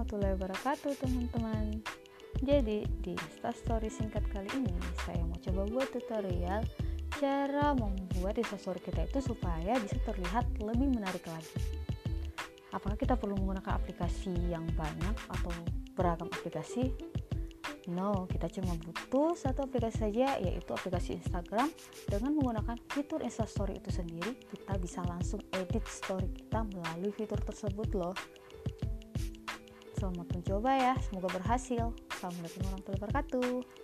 wabarakatuh teman-teman Jadi di instastory singkat kali ini saya mau coba buat tutorial Cara membuat instastory kita itu supaya bisa terlihat lebih menarik lagi Apakah kita perlu menggunakan aplikasi yang banyak atau beragam aplikasi? No, kita cuma butuh satu aplikasi saja yaitu aplikasi Instagram. Dengan menggunakan fitur Instastory itu sendiri, kita bisa langsung edit story kita melalui fitur tersebut loh. Selamat mencoba ya, semoga berhasil. Assalamualaikum warahmatullahi wabarakatuh.